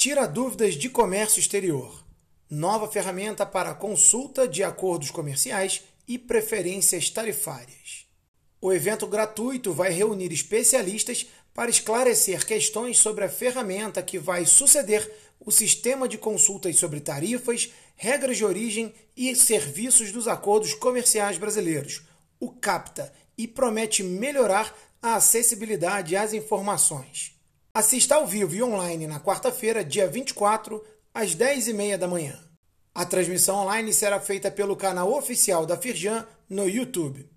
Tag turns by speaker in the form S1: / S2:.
S1: Tira dúvidas de comércio exterior. Nova ferramenta para consulta de acordos comerciais e preferências tarifárias. O evento gratuito vai reunir especialistas para esclarecer questões sobre a ferramenta que vai suceder o sistema de consultas sobre tarifas, regras de origem e serviços dos acordos comerciais brasileiros, o CAPTA, e promete melhorar a acessibilidade às informações. Assista ao vivo e online na quarta-feira, dia 24, às 10h30 da manhã. A transmissão online será feita pelo canal oficial da Firjan no YouTube.